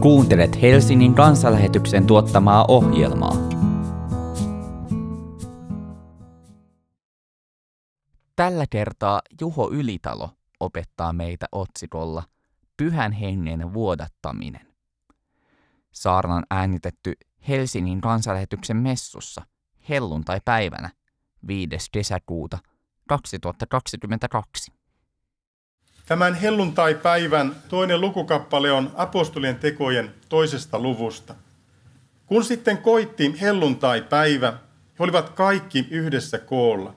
Kuuntelet Helsingin kansanlähetyksen tuottamaa ohjelmaa. Tällä kertaa Juho Ylitalo opettaa meitä otsikolla Pyhän hengen vuodattaminen. Saarnan äänitetty Helsingin kansanlähetyksen messussa helluntai-päivänä 5. kesäkuuta 2022. Tämän helluntai-päivän toinen lukukappale on apostolien tekojen toisesta luvusta. Kun sitten koitti helluntai-päivä, he olivat kaikki yhdessä koolla.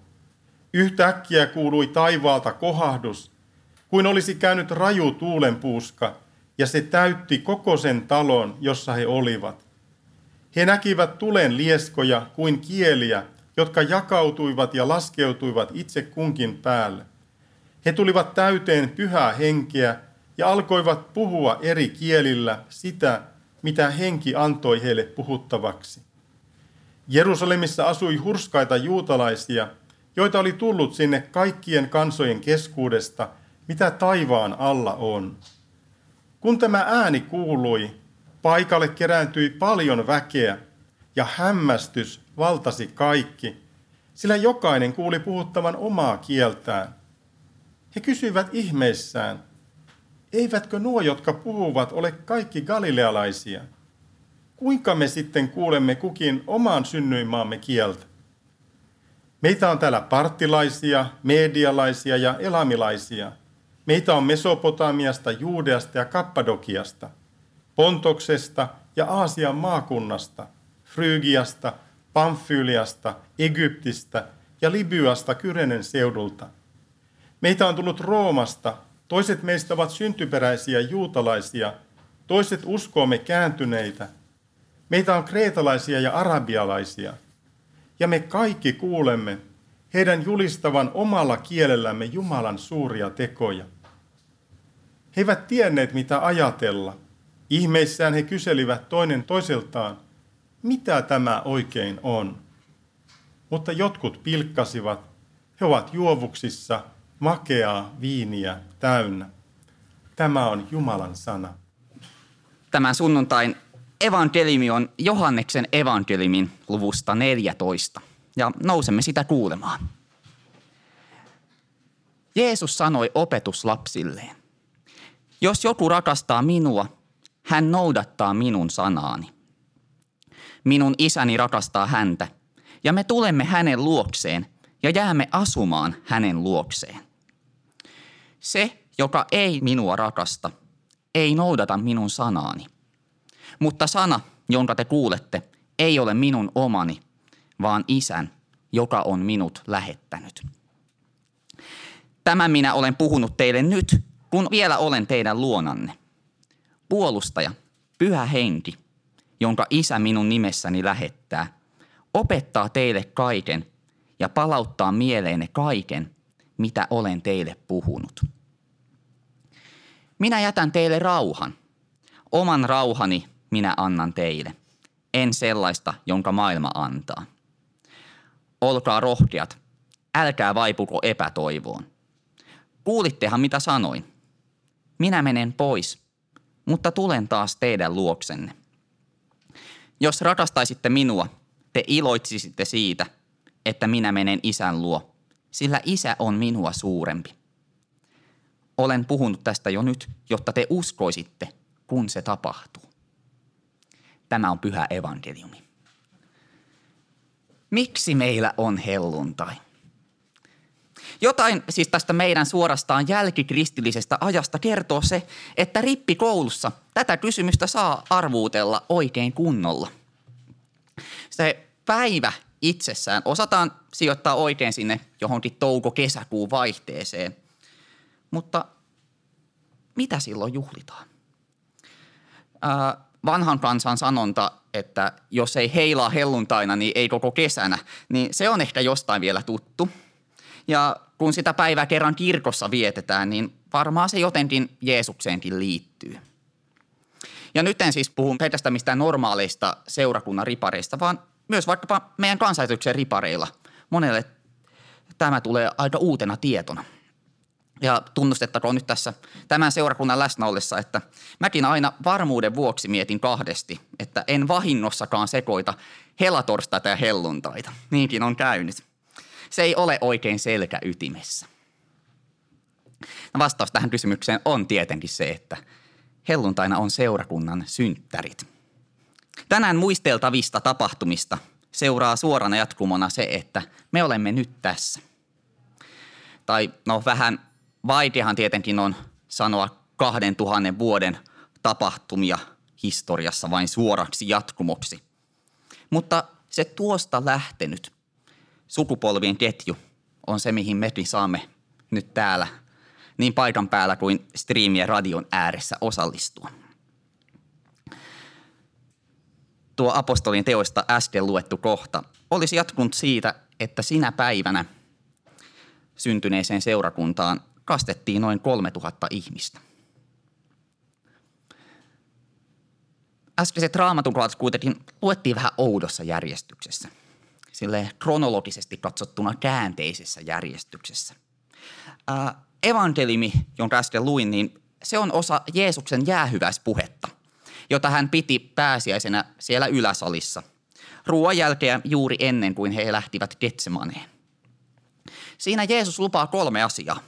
Yhtäkkiä kuului taivaalta kohahdus, kuin olisi käynyt raju tuulenpuuska, ja se täytti koko sen talon, jossa he olivat. He näkivät tulen lieskoja kuin kieliä, jotka jakautuivat ja laskeutuivat itse kunkin päälle. He tulivat täyteen pyhää henkeä ja alkoivat puhua eri kielillä sitä, mitä henki antoi heille puhuttavaksi. Jerusalemissa asui hurskaita juutalaisia, joita oli tullut sinne kaikkien kansojen keskuudesta, mitä taivaan alla on. Kun tämä ääni kuului, paikalle kerääntyi paljon väkeä ja hämmästys valtasi kaikki, sillä jokainen kuuli puhuttavan omaa kieltään. He kysyivät ihmeissään, eivätkö nuo, jotka puhuvat, ole kaikki galilealaisia? Kuinka me sitten kuulemme kukin omaan synnyinmaamme kieltä? Meitä on täällä parttilaisia, medialaisia ja elamilaisia. Meitä on Mesopotamiasta, Juudeasta ja Kappadokiasta, Pontoksesta ja Aasian maakunnasta, Frygiasta, Pamfyliasta, Egyptistä ja Libyasta Kyrenen seudulta – Meitä on tullut Roomasta, toiset meistä ovat syntyperäisiä juutalaisia, toiset uskoomme kääntyneitä. Meitä on kreetalaisia ja arabialaisia. Ja me kaikki kuulemme heidän julistavan omalla kielellämme Jumalan suuria tekoja. He eivät tienneet, mitä ajatella. Ihmeissään he kyselivät toinen toiseltaan, mitä tämä oikein on. Mutta jotkut pilkkasivat, he ovat juovuksissa makeaa viiniä täynnä. Tämä on Jumalan sana. Tämän sunnuntain evankeliumi on Johanneksen evankeliumin luvusta 14 ja nousemme sitä kuulemaan. Jeesus sanoi opetuslapsilleen, jos joku rakastaa minua, hän noudattaa minun sanaani. Minun isäni rakastaa häntä ja me tulemme hänen luokseen ja jäämme asumaan hänen luokseen. Se, joka ei minua rakasta, ei noudata minun sanaani. Mutta sana, jonka te kuulette, ei ole minun omani, vaan isän, joka on minut lähettänyt. Tämän minä olen puhunut teille nyt, kun vielä olen teidän luonanne. Puolustaja, pyhä henki, jonka isä minun nimessäni lähettää, opettaa teille kaiken ja palauttaa mieleenne kaiken, mitä olen teille puhunut. Minä jätän teille rauhan. Oman rauhani minä annan teille. En sellaista, jonka maailma antaa. Olkaa rohkeat. Älkää vaipuko epätoivoon. Kuulittehan mitä sanoin. Minä menen pois, mutta tulen taas teidän luoksenne. Jos rakastaisitte minua, te iloitsisitte siitä, että minä menen isän luo, sillä isä on minua suurempi. Olen puhunut tästä jo nyt, jotta te uskoisitte, kun se tapahtuu. Tämä on pyhä evankeliumi. Miksi meillä on helluntai? Jotain siis tästä meidän suorastaan jälkikristillisestä ajasta kertoo se, että rippikoulussa tätä kysymystä saa arvuutella oikein kunnolla. Se päivä itsessään osataan sijoittaa oikein sinne johonkin touko-kesäkuun vaihteeseen. Mutta mitä silloin juhlitaan? Ää, vanhan kansan sanonta, että jos ei heilaa helluntaina, niin ei koko kesänä, niin se on ehkä jostain vielä tuttu. Ja kun sitä päivää kerran kirkossa vietetään, niin varmaan se jotenkin Jeesukseenkin liittyy. Ja nyt en siis puhu pelkästään mistään normaaleista seurakunnan ripareista, vaan myös vaikkapa meidän kansanäytöksen ripareilla. Monelle tämä tulee aika uutena tietona. Ja tunnustettakoon nyt tässä tämän seurakunnan läsnä ollessa, että mäkin aina varmuuden vuoksi mietin kahdesti, että en vahingossakaan sekoita helatorstaita ja helluntaita. Niinkin on käynyt. Se ei ole oikein selkä ytimessä. No vastaus tähän kysymykseen on tietenkin se, että helluntaina on seurakunnan synttärit. Tänään muisteltavista tapahtumista seuraa suorana jatkumona se, että me olemme nyt tässä. Tai no vähän vaikeahan tietenkin on sanoa kahden tuhannen vuoden tapahtumia historiassa vain suoraksi jatkumoksi. Mutta se tuosta lähtenyt sukupolvien ketju on se, mihin me saamme nyt täällä niin paikan päällä kuin striimien radion ääressä osallistua. Tuo apostolien teoista äsken luettu kohta olisi jatkunut siitä, että sinä päivänä syntyneeseen seurakuntaan kastettiin noin 3000 ihmistä. Äskeiset raamatun kuitenkin luettiin vähän oudossa järjestyksessä, sille kronologisesti katsottuna käänteisessä järjestyksessä. Ää, evankelimi, jonka äsken luin, niin se on osa Jeesuksen jäähyväispuhetta, jota hän piti pääsiäisenä siellä yläsalissa. Ruoan jälkeen juuri ennen kuin he lähtivät Getsemaneen. Siinä Jeesus lupaa kolme asiaa.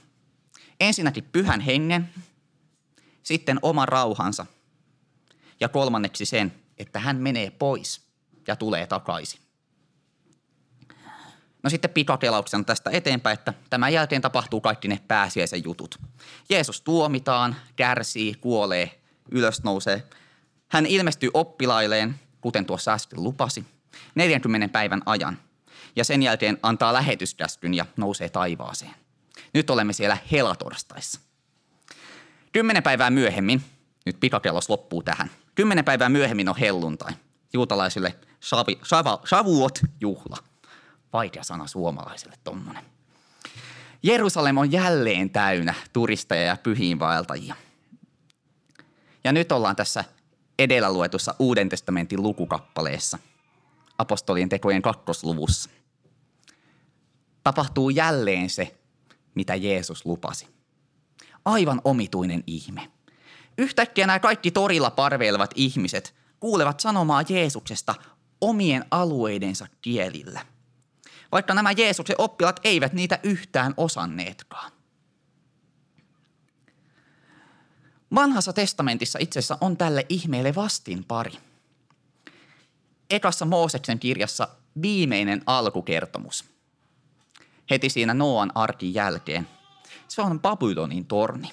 Ensinnäkin pyhän hengen, sitten oman rauhansa ja kolmanneksi sen, että hän menee pois ja tulee takaisin. No sitten pikakelauksena tästä eteenpäin, että tämän jälkeen tapahtuu kaikki ne pääsiäisen jutut. Jeesus tuomitaan, kärsii, kuolee, ylös nousee. Hän ilmestyy oppilailleen, kuten tuossa äsken lupasi, 40 päivän ajan. Ja sen jälkeen antaa lähetyskäskyn ja nousee taivaaseen. Nyt olemme siellä helatorstaissa. Kymmenen päivää myöhemmin, nyt pikakellos loppuu tähän. Kymmenen päivää myöhemmin on helluntai. Juutalaisille shavi, shava, shavuot juhla – vaikea sana suomalaiselle tommonen. Jerusalem on jälleen täynnä turisteja ja pyhiinvaeltajia. Ja nyt ollaan tässä edellä luetussa Uuden testamentin lukukappaleessa, apostolien tekojen kakkosluvussa. Tapahtuu jälleen se, mitä Jeesus lupasi. Aivan omituinen ihme. Yhtäkkiä nämä kaikki torilla parveilevat ihmiset kuulevat sanomaa Jeesuksesta omien alueidensa kielillä – vaikka nämä Jeesuksen oppilat eivät niitä yhtään osanneetkaan. Vanhassa testamentissa itse asiassa on tälle ihmeelle vastin pari. Ekassa Mooseksen kirjassa viimeinen alkukertomus. Heti siinä Noan arkin jälkeen. Se on Babylonin torni.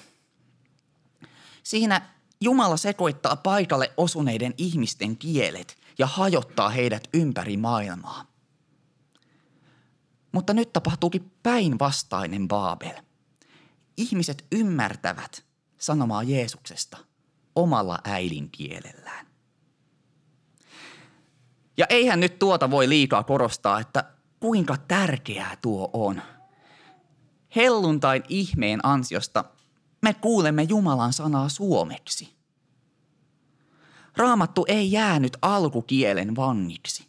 Siinä Jumala sekoittaa paikalle osuneiden ihmisten kielet ja hajottaa heidät ympäri maailmaa. Mutta nyt tapahtuukin päinvastainen Baabel. Ihmiset ymmärtävät sanomaa Jeesuksesta omalla äidinkielellään. Ja eihän nyt tuota voi liikaa korostaa, että kuinka tärkeää tuo on. Helluntain ihmeen ansiosta me kuulemme Jumalan sanaa suomeksi. Raamattu ei jäänyt alkukielen vangiksi.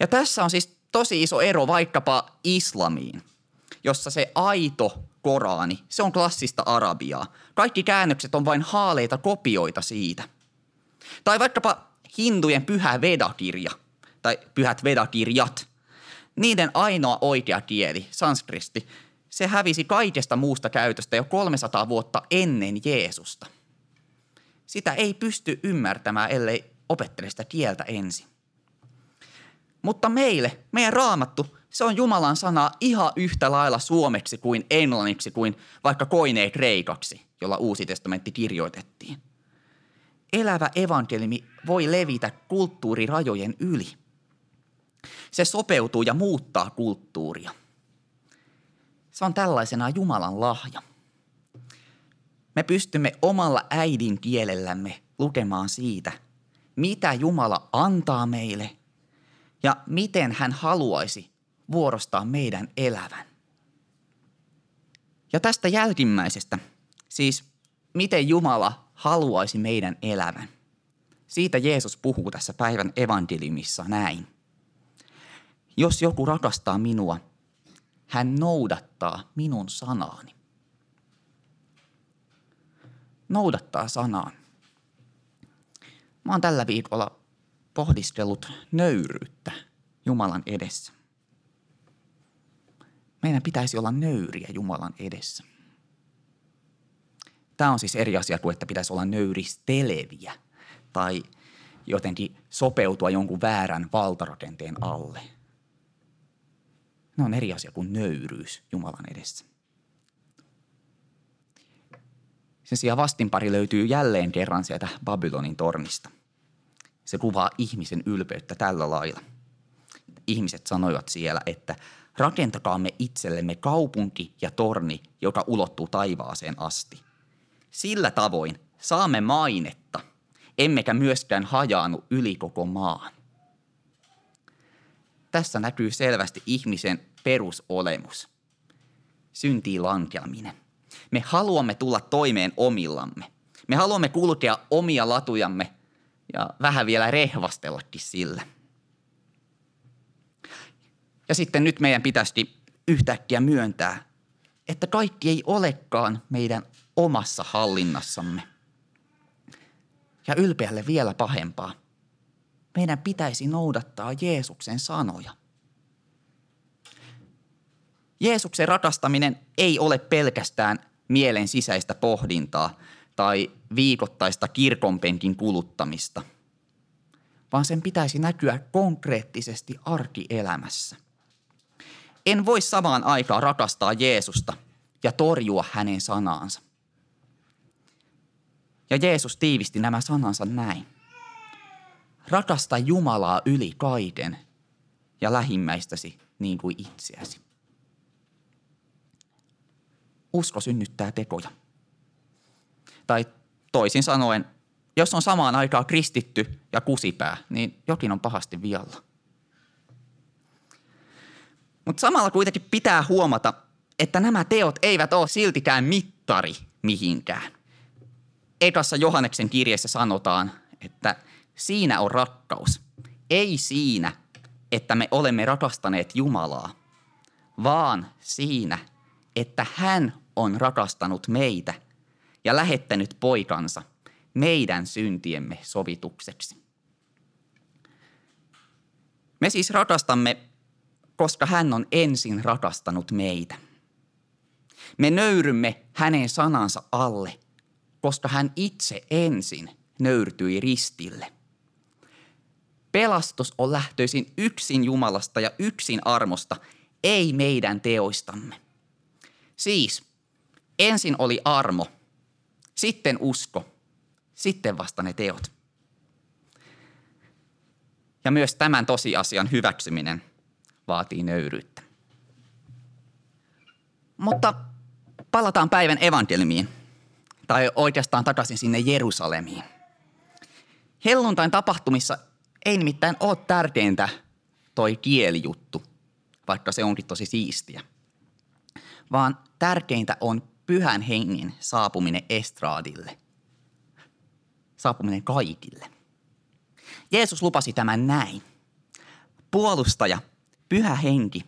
Ja tässä on siis tosi iso ero vaikkapa islamiin, jossa se aito Korani, se on klassista arabiaa. Kaikki käännökset on vain haaleita kopioita siitä. Tai vaikkapa hindujen pyhä vedakirja, tai pyhät vedakirjat. Niiden ainoa oikea kieli, sanskristi, se hävisi kaikesta muusta käytöstä jo 300 vuotta ennen Jeesusta. Sitä ei pysty ymmärtämään, ellei opettele sitä kieltä ensin. Mutta meille, meidän raamattu, se on Jumalan sana ihan yhtä lailla suomeksi kuin englanniksi kuin vaikka koineen kreikaksi, jolla uusi testamentti kirjoitettiin. Elävä evankelimi voi levitä kulttuurirajojen yli. Se sopeutuu ja muuttaa kulttuuria. Se on tällaisena Jumalan lahja. Me pystymme omalla äidinkielellämme lukemaan siitä, mitä Jumala antaa meille – ja miten hän haluaisi vuorostaa meidän elävän. Ja tästä jälkimmäisestä, siis miten Jumala haluaisi meidän elävän. Siitä Jeesus puhuu tässä päivän evankeliumissa näin. Jos joku rakastaa minua, hän noudattaa minun sanaani. noudattaa sanaa. Mä oon tällä viikolla pohdiskellut nöyryyttä Jumalan edessä. Meidän pitäisi olla nöyriä Jumalan edessä. Tämä on siis eri asia kuin, että pitäisi olla nöyristeleviä tai jotenkin sopeutua jonkun väärän valtarakenteen alle. Ne on eri asia kuin nöyryys Jumalan edessä. Sen sijaan vastinpari löytyy jälleen kerran sieltä Babylonin tornista. Se kuvaa ihmisen ylpeyttä tällä lailla. Ihmiset sanoivat siellä, että rakentakaamme itsellemme kaupunki ja torni, joka ulottuu taivaaseen asti. Sillä tavoin saamme mainetta, emmekä myöskään hajaannu yli koko maan. Tässä näkyy selvästi ihmisen perusolemus. Syntiin lankeaminen. Me haluamme tulla toimeen omillamme. Me haluamme kulkea omia latujamme ja vähän vielä rehvastellakin sillä. Ja sitten nyt meidän pitäisi yhtäkkiä myöntää, että kaikki ei olekaan meidän omassa hallinnassamme. Ja ylpeälle vielä pahempaa. Meidän pitäisi noudattaa Jeesuksen sanoja. Jeesuksen rakastaminen ei ole pelkästään mielen sisäistä pohdintaa tai viikoittaista kirkonpenkin kuluttamista, vaan sen pitäisi näkyä konkreettisesti arkielämässä. En voi samaan aikaan rakastaa Jeesusta ja torjua hänen sanaansa. Ja Jeesus tiivisti nämä sanansa näin. Rakasta Jumalaa yli kaiken ja lähimmäistäsi niin kuin itseäsi. Usko synnyttää tekoja. Tai toisin sanoen, jos on samaan aikaan kristitty ja kusipää, niin jokin on pahasti vialla. Mutta samalla kuitenkin pitää huomata, että nämä teot eivät ole siltikään mittari mihinkään. Ekassa Johanneksen kirjeessä sanotaan, että siinä on rakkaus. Ei siinä, että me olemme rakastaneet Jumalaa, vaan siinä, että hän on rakastanut meitä ja lähettänyt poikansa meidän syntiemme sovitukseksi. Me siis rakastamme, koska hän on ensin rakastanut meitä. Me nöyrymme hänen sanansa alle, koska hän itse ensin nöyrtyi ristille. Pelastus on lähtöisin yksin Jumalasta ja yksin armosta, ei meidän teoistamme. Siis ensin oli armo, sitten usko, sitten vasta ne teot. Ja myös tämän tosiasian hyväksyminen vaatii nöyryyttä. Mutta palataan päivän evankelmiin, tai oikeastaan takaisin sinne Jerusalemiin. Helluntain tapahtumissa ei nimittäin ole tärkeintä toi kielijuttu, vaikka se onkin tosi siistiä. Vaan tärkeintä on pyhän hengen saapuminen estraadille. Saapuminen kaikille. Jeesus lupasi tämän näin. Puolustaja, pyhä henki,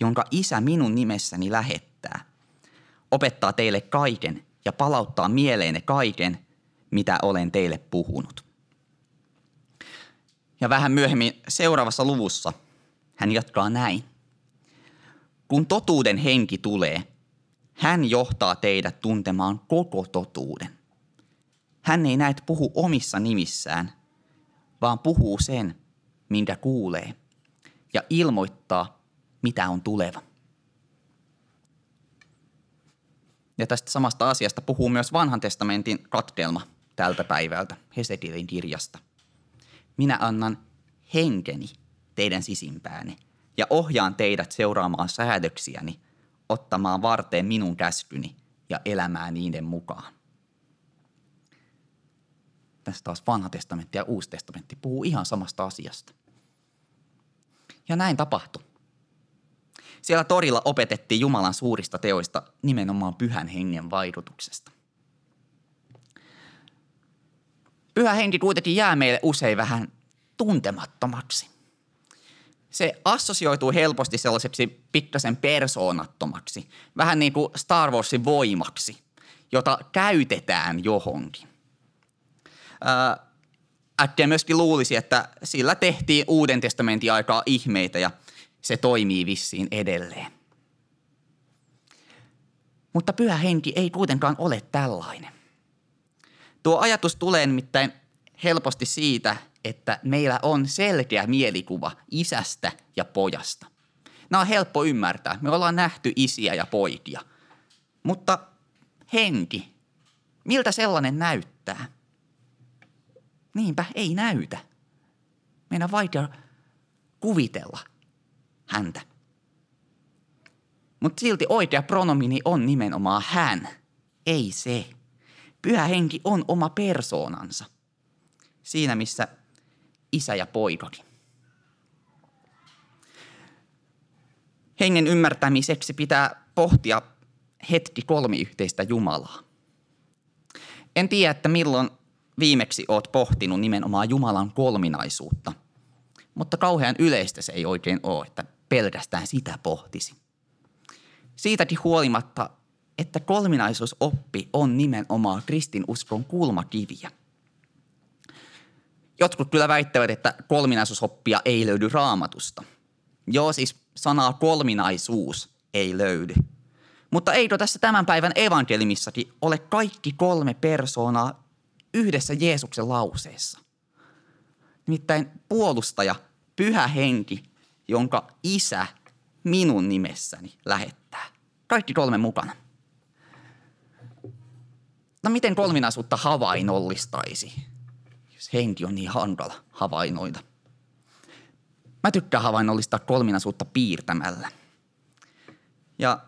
jonka isä minun nimessäni lähettää, opettaa teille kaiken ja palauttaa mieleenne kaiken, mitä olen teille puhunut. Ja vähän myöhemmin seuraavassa luvussa hän jatkaa näin. Kun totuuden henki tulee, hän johtaa teidät tuntemaan koko totuuden. Hän ei näet puhu omissa nimissään, vaan puhuu sen, minkä kuulee, ja ilmoittaa, mitä on tuleva. Ja tästä samasta asiasta puhuu myös vanhan testamentin katkelma tältä päivältä Hesekielin kirjasta. Minä annan henkeni teidän sisimpäänne ja ohjaan teidät seuraamaan säädöksiäni, ottamaan varteen minun käskyni ja elämään niiden mukaan. Tässä taas vanha testamentti ja uusi testamentti puhuu ihan samasta asiasta. Ja näin tapahtui. Siellä torilla opetettiin Jumalan suurista teoista nimenomaan pyhän hengen vaikutuksesta. Pyhä henki kuitenkin jää meille usein vähän tuntemattomaksi. Se assosioituu helposti sellaiseksi pikkasen persoonattomaksi, vähän niin kuin Star Warsin voimaksi, jota käytetään johonkin. Ää, myöskin luulisi, että sillä tehtiin Uuden testamentin aikaa ihmeitä ja se toimii vissiin edelleen. Mutta pyhä henki ei kuitenkaan ole tällainen. Tuo ajatus tulee nimittäin helposti siitä, että meillä on selkeä mielikuva isästä ja pojasta. Nämä on helppo ymmärtää. Me ollaan nähty isiä ja poikia. Mutta henki, miltä sellainen näyttää? Niinpä ei näytä. Meidän vaikea kuvitella häntä. Mutta silti oikea pronomini on nimenomaan hän, ei se. Pyhä henki on oma persoonansa. Siinä missä isä ja poikakin. Hengen ymmärtämiseksi pitää pohtia hetki kolmiyhteistä Jumalaa. En tiedä, että milloin viimeksi oot pohtinut nimenomaan Jumalan kolminaisuutta, mutta kauhean yleistä se ei oikein ole, että pelkästään sitä pohtisi. Siitäkin huolimatta, että kolminaisuusoppi on nimenomaan kristinuskon kulmakiviä. Jotkut kyllä väittävät, että kolminaisuusoppia ei löydy raamatusta. Joo, siis sanaa kolminaisuus ei löydy. Mutta eikö tässä tämän päivän evankelimissakin ole kaikki kolme persoonaa yhdessä Jeesuksen lauseessa? Nimittäin puolustaja, pyhä henki, jonka isä minun nimessäni lähettää. Kaikki kolme mukana. No miten kolminaisuutta havainnollistaisi, jos henki on niin hankala havainnoida? Mä tykkään havainnollistaa kolminaisuutta piirtämällä. Ja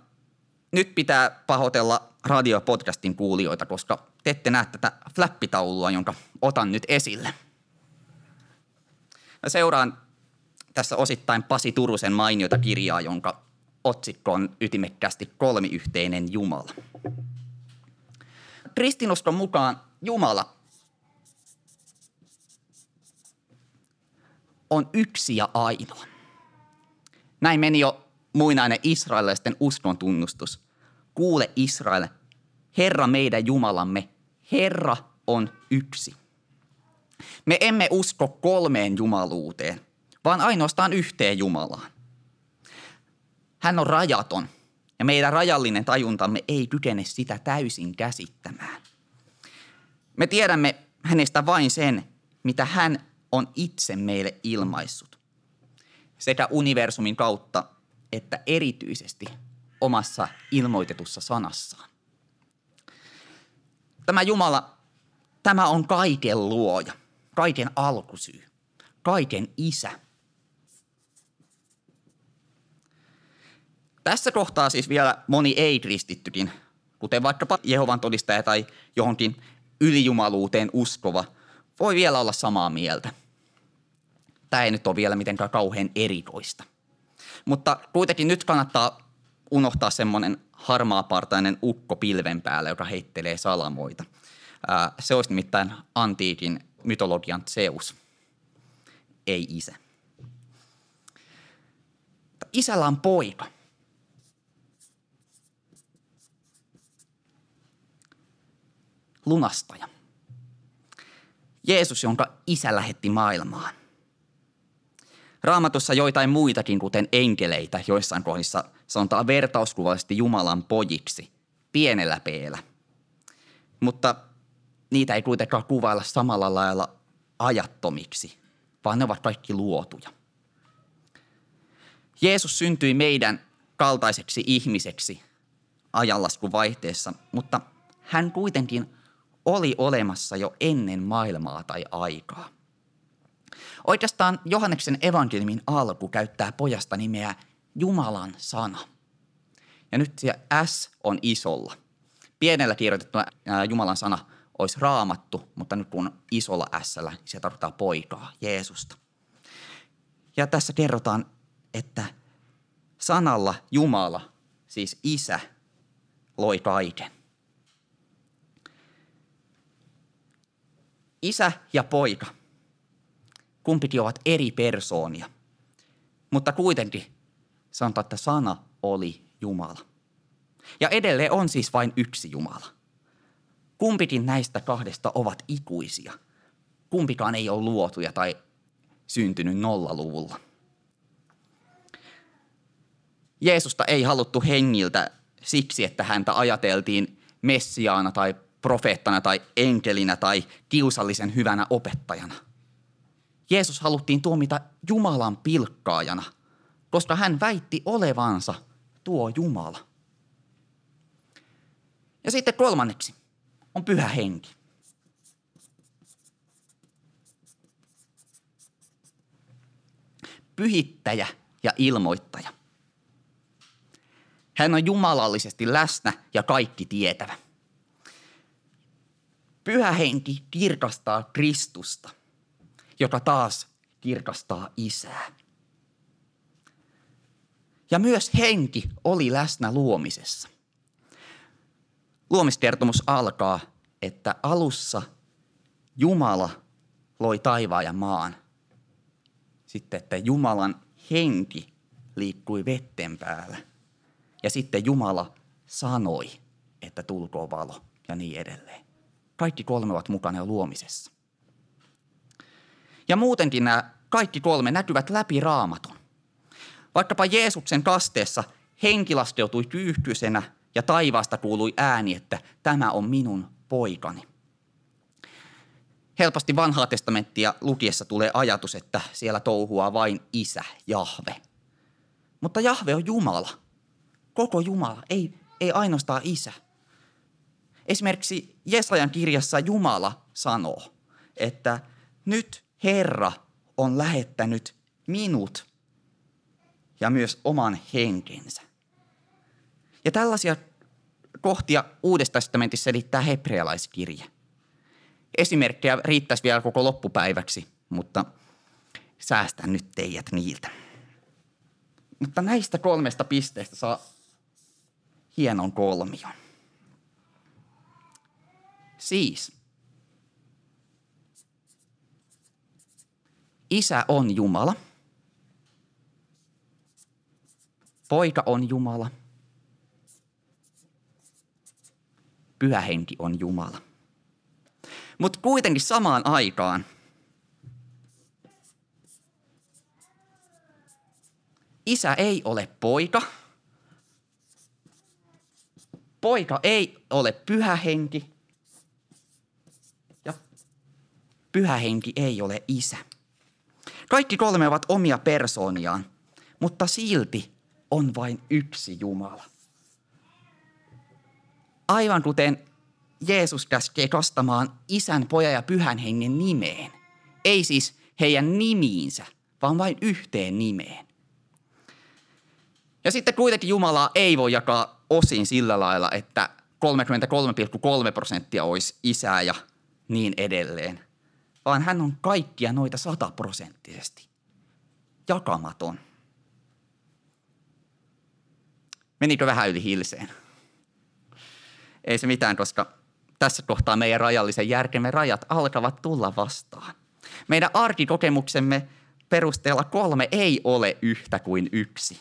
nyt pitää pahoitella radiopodcastin kuulijoita, koska te ette näe tätä flappitaulua, jonka otan nyt esille. Mä seuraan tässä osittain Pasi Turusen mainiota kirjaa, jonka otsikko on ytimekkäästi kolmiyhteinen Jumala. Kristinuskon mukaan Jumala on yksi ja ainoa. Näin meni jo muinainen israelilaisten uskon tunnustus. Kuule Israel, Herra meidän Jumalamme, Herra on yksi. Me emme usko kolmeen jumaluuteen, vaan ainoastaan yhteen Jumalaan. Hän on rajaton ja meidän rajallinen tajuntamme ei kykene sitä täysin käsittämään. Me tiedämme hänestä vain sen, mitä hän on itse meille ilmaissut. Sekä universumin kautta että erityisesti omassa ilmoitetussa sanassaan. Tämä Jumala, tämä on kaiken luoja, kaiken alkusyy, kaiken isä. Tässä kohtaa siis vielä moni ei-kristittykin, kuten vaikkapa Jehovan todistaja tai johonkin ylijumaluuteen uskova, voi vielä olla samaa mieltä. Tämä ei nyt ole vielä mitenkään kauhean erikoista. Mutta kuitenkin nyt kannattaa unohtaa semmoinen harmaapartainen ukko pilven päällä, joka heittelee salamoita. se olisi nimittäin antiikin mytologian Zeus, ei isä. Isällä on poika. Lunastaja. Jeesus, jonka isä lähetti maailmaan. Raamatussa joitain muitakin, kuten enkeleitä, joissain kohdissa sanotaan vertauskuvallisesti Jumalan pojiksi, pienellä peellä. Mutta niitä ei kuitenkaan kuvailla samalla lailla ajattomiksi, vaan ne ovat kaikki luotuja. Jeesus syntyi meidän kaltaiseksi ihmiseksi ajanlaskun vaihteessa, mutta hän kuitenkin oli olemassa jo ennen maailmaa tai aikaa. Oikeastaan Johanneksen evankeliumin alku käyttää pojasta nimeä Jumalan sana. Ja nyt se S on isolla. Pienellä kirjoitettuna Jumalan sana olisi raamattu, mutta nyt kun isolla S, niin se tarkoittaa poikaa, Jeesusta. Ja tässä kerrotaan, että sanalla Jumala, siis isä, loi kaiken. Isä ja poika – kumpikin ovat eri persoonia. Mutta kuitenkin sanotaan, että sana oli Jumala. Ja edelleen on siis vain yksi Jumala. Kumpikin näistä kahdesta ovat ikuisia. Kumpikaan ei ole luotuja tai syntynyt nollaluvulla. Jeesusta ei haluttu hengiltä siksi, että häntä ajateltiin messiaana tai profeettana tai enkelinä tai kiusallisen hyvänä opettajana. Jeesus haluttiin tuomita Jumalan pilkkaajana, koska hän väitti olevansa tuo Jumala. Ja sitten kolmanneksi on pyhä henki. Pyhittäjä ja ilmoittaja. Hän on jumalallisesti läsnä ja kaikki tietävä. Pyhä henki kirkastaa Kristusta, joka taas kirkastaa isää. Ja myös henki oli läsnä luomisessa. Luomiskertomus alkaa, että alussa Jumala loi taivaan ja maan. Sitten, että Jumalan henki liikkui vetten päällä. Ja sitten Jumala sanoi, että tulkoon valo ja niin edelleen. Kaikki kolme ovat mukana luomisessa. Ja muutenkin nämä kaikki kolme näkyvät läpi raamatun. Vaikkapa Jeesuksen kasteessa henki laskeutui kyyhkyisenä ja taivaasta kuului ääni, että tämä on minun poikani. Helposti vanhaa testamenttia lukiessa tulee ajatus, että siellä touhua vain isä, Jahve. Mutta Jahve on Jumala. Koko Jumala, ei, ei ainoastaan isä. Esimerkiksi Jesajan kirjassa Jumala sanoo, että nyt Herra on lähettänyt minut ja myös oman henkensä. Ja tällaisia kohtia Uudesta testamentissa selittää hebrealaiskirja. Esimerkkejä riittäisi vielä koko loppupäiväksi, mutta säästän nyt teidät niiltä. Mutta näistä kolmesta pisteestä saa hienon kolmion. Siis, isä on Jumala, poika on Jumala – pyhä henki on Jumala. Mutta kuitenkin samaan aikaan isä ei ole poika, poika ei ole pyhä henki ja pyhä henki ei ole isä. Kaikki kolme ovat omia persooniaan, mutta silti on vain yksi Jumala aivan kuten Jeesus käskee kastamaan isän, pojan ja pyhän hengen nimeen. Ei siis heidän nimiinsä, vaan vain yhteen nimeen. Ja sitten kuitenkin Jumalaa ei voi jakaa osin sillä lailla, että 33,3 prosenttia olisi isää ja niin edelleen, vaan hän on kaikkia noita sataprosenttisesti. Jakamaton. Menikö vähän yli hilseen? ei se mitään, koska tässä kohtaa meidän rajallisen järkemme rajat alkavat tulla vastaan. Meidän arkikokemuksemme perusteella kolme ei ole yhtä kuin yksi.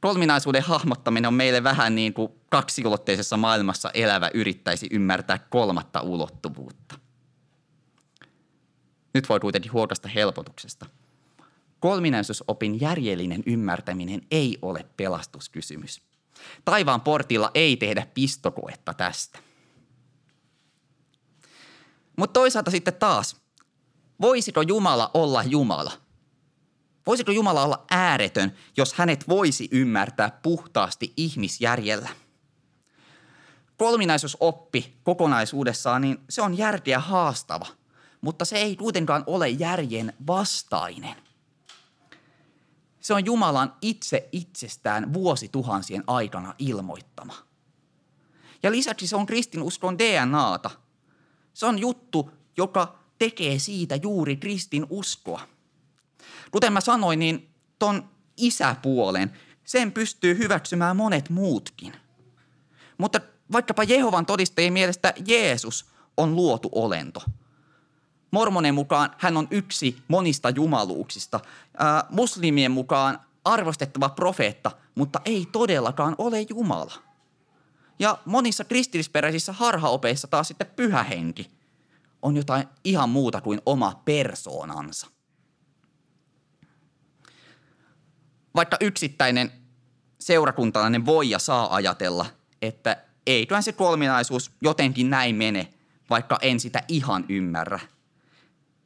Kolminaisuuden hahmottaminen on meille vähän niin kuin kaksiulotteisessa maailmassa elävä yrittäisi ymmärtää kolmatta ulottuvuutta. Nyt voi kuitenkin huokasta helpotuksesta. Kolminaisuusopin järjellinen ymmärtäminen ei ole pelastuskysymys – Taivaan portilla ei tehdä pistokoetta tästä. Mutta toisaalta sitten taas, voisiko Jumala olla Jumala? Voisiko Jumala olla ääretön, jos hänet voisi ymmärtää puhtaasti ihmisjärjellä? Kolminaisuusoppi kokonaisuudessaan, niin se on järkeä haastava, mutta se ei kuitenkaan ole järjen vastainen – se on Jumalan itse itsestään vuosituhansien aikana ilmoittama. Ja lisäksi se on kristinuskon DNAta. Se on juttu, joka tekee siitä juuri kristin uskoa. Kuten mä sanoin, niin ton isäpuolen, sen pystyy hyväksymään monet muutkin. Mutta vaikkapa Jehovan todistajien mielestä Jeesus on luotu olento – Mormonen mukaan hän on yksi monista jumaluuksista. Ää, muslimien mukaan arvostettava profeetta, mutta ei todellakaan ole Jumala. Ja monissa kristillisperäisissä harhaopeissa taas sitten pyhä henki on jotain ihan muuta kuin oma persoonansa. Vaikka yksittäinen seurakuntalainen voi ja saa ajatella, että eiköhän se kolminaisuus jotenkin näin mene, vaikka en sitä ihan ymmärrä,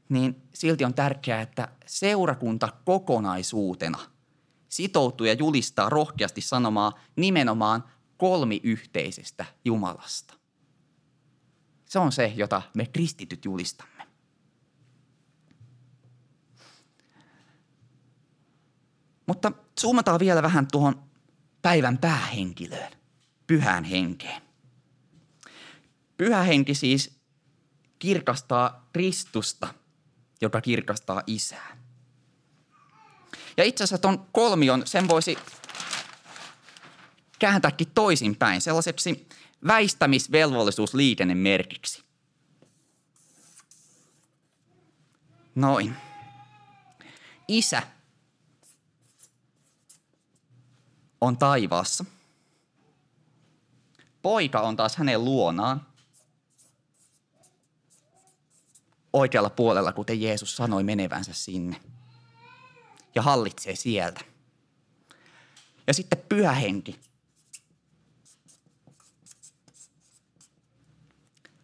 niin silti on tärkeää, että seurakunta kokonaisuutena sitoutuu ja julistaa rohkeasti sanomaan nimenomaan kolmiyhteisestä Jumalasta. Se on se, jota me kristityt julistamme. Mutta zoomataan vielä vähän tuohon päivän päähenkilöön, pyhään henkeen. Pyhä henki siis kirkastaa Kristusta, joka kirkastaa isää. Ja itse asiassa tuon kolmion, sen voisi kääntääkin toisinpäin, sellaiseksi väistämisvelvollisuusliikennemerkiksi. Noin. Isä on taivaassa. Poika on taas hänen luonaan. Oikealla puolella, kuten Jeesus sanoi menevänsä sinne. Ja hallitsee sieltä. Ja sitten pyhä henki.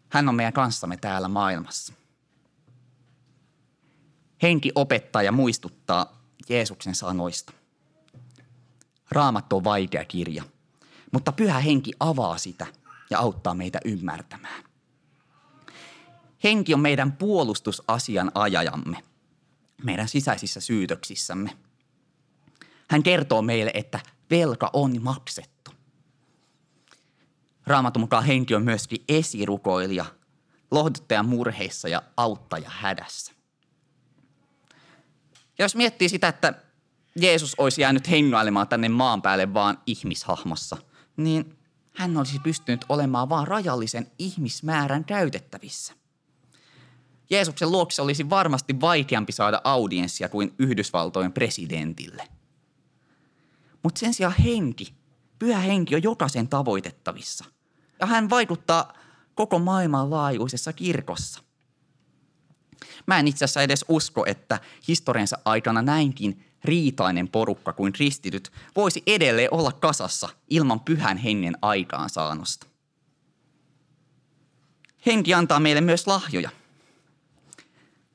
Hän on meidän kanssamme täällä maailmassa. Henki opettaa ja muistuttaa Jeesuksen sanoista. Raamattu on vaikea kirja, mutta pyhä henki avaa sitä ja auttaa meitä ymmärtämään. Henki on meidän puolustusasian ajajamme, meidän sisäisissä syytöksissämme. Hän kertoo meille, että velka on maksettu. Raamatun mukaan henki on myöskin esirukoilija, lohduttaja murheissa ja auttaja hädässä. Ja jos miettii sitä, että Jeesus olisi jäänyt hengailemaan tänne maan päälle vaan ihmishahmossa, niin hän olisi pystynyt olemaan vain rajallisen ihmismäärän käytettävissä. Jeesuksen luokse olisi varmasti vaikeampi saada audienssia kuin Yhdysvaltojen presidentille. Mutta sen sijaan henki, pyhä henki on jokaisen tavoitettavissa. Ja hän vaikuttaa koko maailman laajuisessa kirkossa. Mä en itse asiassa edes usko, että historiansa aikana näinkin riitainen porukka kuin kristityt voisi edelleen olla kasassa ilman pyhän hengen aikaansaannosta. Henki antaa meille myös lahjoja.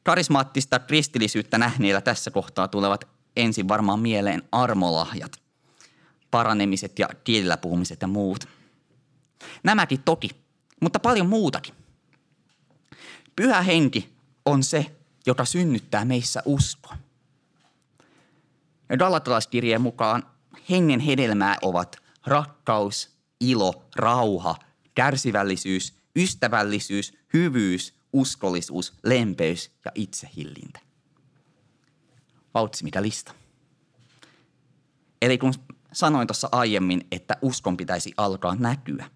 Karismaattista kristillisyyttä nähneillä tässä kohtaa tulevat ensin varmaan mieleen armolahjat, paranemiset ja kielillä puhumiset ja muut. Nämäkin toki, mutta paljon muutakin. Pyhä henki on se, joka synnyttää meissä uskon. Galatalaiskirjeen mukaan hengen hedelmää ovat rakkaus, ilo, rauha, kärsivällisyys, ystävällisyys, hyvyys, uskollisuus, lempeys ja itsehillintä. Vautsi mikä lista. Eli kun sanoin tuossa aiemmin, että uskon pitäisi alkaa näkyä,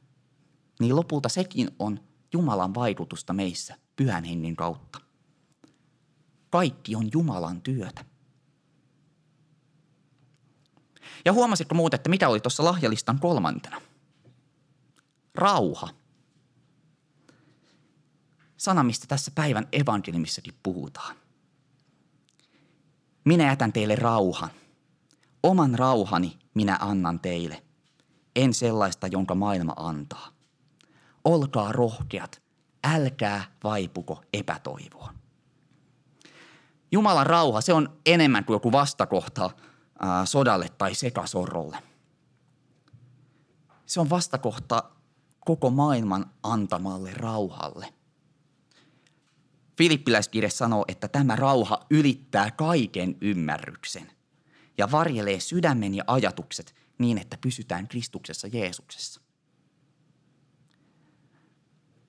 niin lopulta sekin on Jumalan vaikutusta meissä pyhän hengen kautta. Kaikki on Jumalan työtä. Ja huomasitko muuten, että mikä oli tuossa lahjalistan kolmantena? Rauha. Sana, mistä tässä päivän evankeliumissakin puhutaan. Minä jätän teille rauhan. Oman rauhani minä annan teille. En sellaista, jonka maailma antaa. Olkaa rohkeat, älkää vaipuko epätoivoon. Jumalan rauha, se on enemmän kuin joku vastakohta – sodalle tai sekasorrolle. Se on vastakohta koko maailman antamalle rauhalle. Filippiläiskirje sanoo, että tämä rauha ylittää kaiken ymmärryksen ja varjelee sydämen ja ajatukset niin, että pysytään Kristuksessa Jeesuksessa.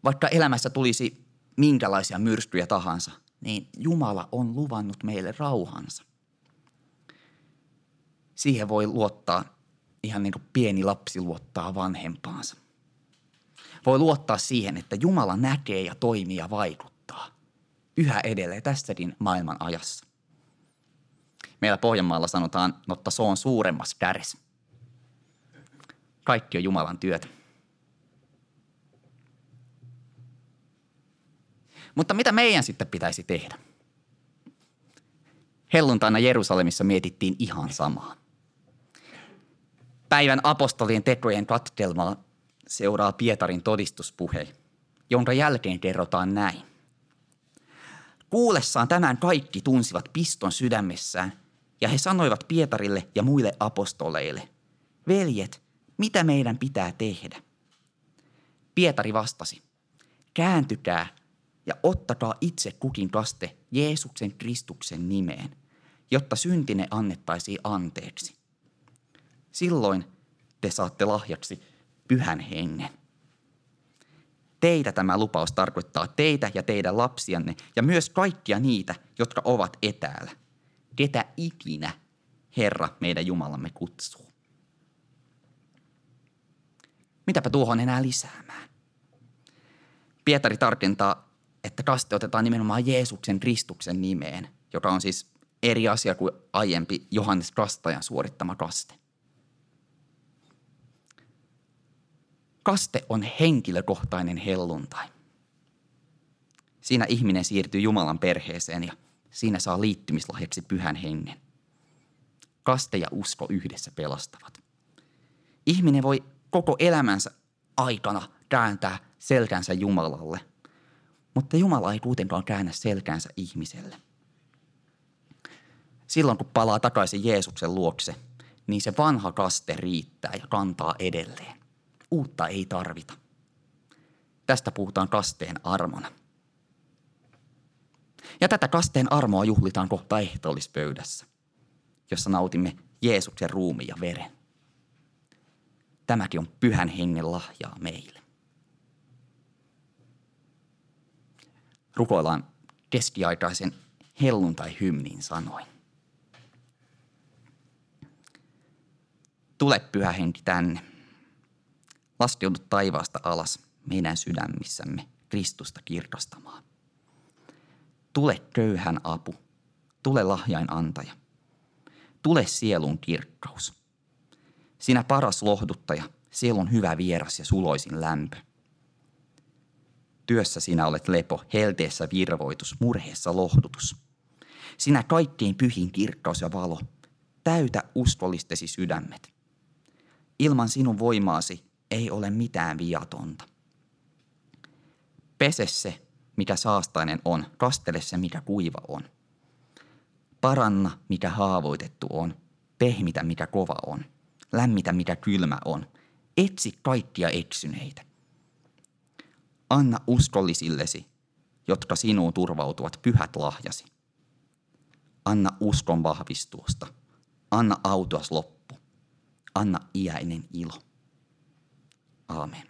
Vaikka elämässä tulisi minkälaisia myrskyjä tahansa, niin Jumala on luvannut meille rauhansa. Siihen voi luottaa ihan niin kuin pieni lapsi luottaa vanhempaansa. Voi luottaa siihen, että Jumala näkee ja toimii ja vaikuttaa yhä edelleen tässäkin maailman ajassa. Meillä Pohjanmaalla sanotaan, notta se on suuremmas käres. Kaikki on Jumalan työtä. Mutta mitä meidän sitten pitäisi tehdä? Helluntaina Jerusalemissa mietittiin ihan samaa. Päivän apostolien tekojen katkelmaa seuraa Pietarin todistuspuhe, jonka jälkeen kerrotaan näin. Kuullessaan tämän kaikki tunsivat piston sydämessään, ja he sanoivat Pietarille ja muille apostoleille, veljet, mitä meidän pitää tehdä? Pietari vastasi, kääntykää ja ottakaa itse kukin kaste Jeesuksen Kristuksen nimeen, jotta syntine annettaisiin anteeksi. Silloin te saatte lahjaksi pyhän hengen. Teitä tämä lupaus tarkoittaa teitä ja teidän lapsianne ja myös kaikkia niitä, jotka ovat etäällä. Ketä ikinä Herra meidän Jumalamme kutsuu. Mitäpä tuohon enää lisäämään? Pietari tarkentaa, että kaste otetaan nimenomaan Jeesuksen Kristuksen nimeen, joka on siis eri asia kuin aiempi Johannes Kastajan suorittama kaste. Kaste on henkilökohtainen helluntai. Siinä ihminen siirtyy Jumalan perheeseen ja siinä saa liittymislahjaksi pyhän hengen. Kaste ja usko yhdessä pelastavat. Ihminen voi koko elämänsä aikana kääntää selkänsä Jumalalle, mutta Jumala ei kuitenkaan käännä selkänsä ihmiselle. Silloin kun palaa takaisin Jeesuksen luokse, niin se vanha kaste riittää ja kantaa edelleen. Uutta ei tarvita. Tästä puhutaan kasteen armona. Ja tätä kasteen armoa juhlitaan kohta ehtoollispöydässä, jossa nautimme Jeesuksen ruumiin ja veren. Tämäkin on pyhän hengen lahjaa meille. Rukoillaan keskiaikaisen helluntai-hymnin sanoin. Tule pyhä henki tänne. Laskeudu taivaasta alas meidän sydämissämme Kristusta kirkastamaan. Tule köyhän apu. Tule lahjain antaja. Tule sielun kirkkaus. Sinä paras lohduttaja, sielun hyvä vieras ja suloisin lämpö. Työssä sinä olet lepo, helteessä virvoitus, murheessa lohdutus. Sinä kaikkein pyhin kirkkaus ja valo, täytä uskollistesi sydämet. Ilman sinun voimaasi ei ole mitään viatonta. Pese se, mikä saastainen on, kastele se, mikä kuiva on. Paranna, mikä haavoitettu on, pehmitä, mikä kova on, lämmitä, mikä kylmä on, etsi kaikkia eksyneitä. Anna uskollisillesi, jotka sinuun turvautuvat pyhät lahjasi. Anna uskon vahvistuosta, anna autuas loppu, anna iäinen ilo. Aamen.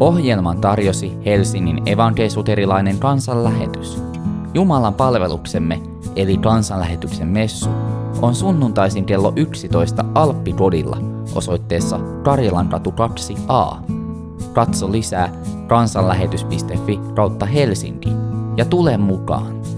Ohjelman tarjosi Helsingin evankeisuterilainen kansanlähetys. Jumalan palveluksemme, eli kansanlähetyksen messu, on sunnuntaisin kello 11 Alppikodilla osoitteessa Karjalankatu 2a. Katso lisää kansanlähetys.fi kautta Helsinki ja tule mukaan.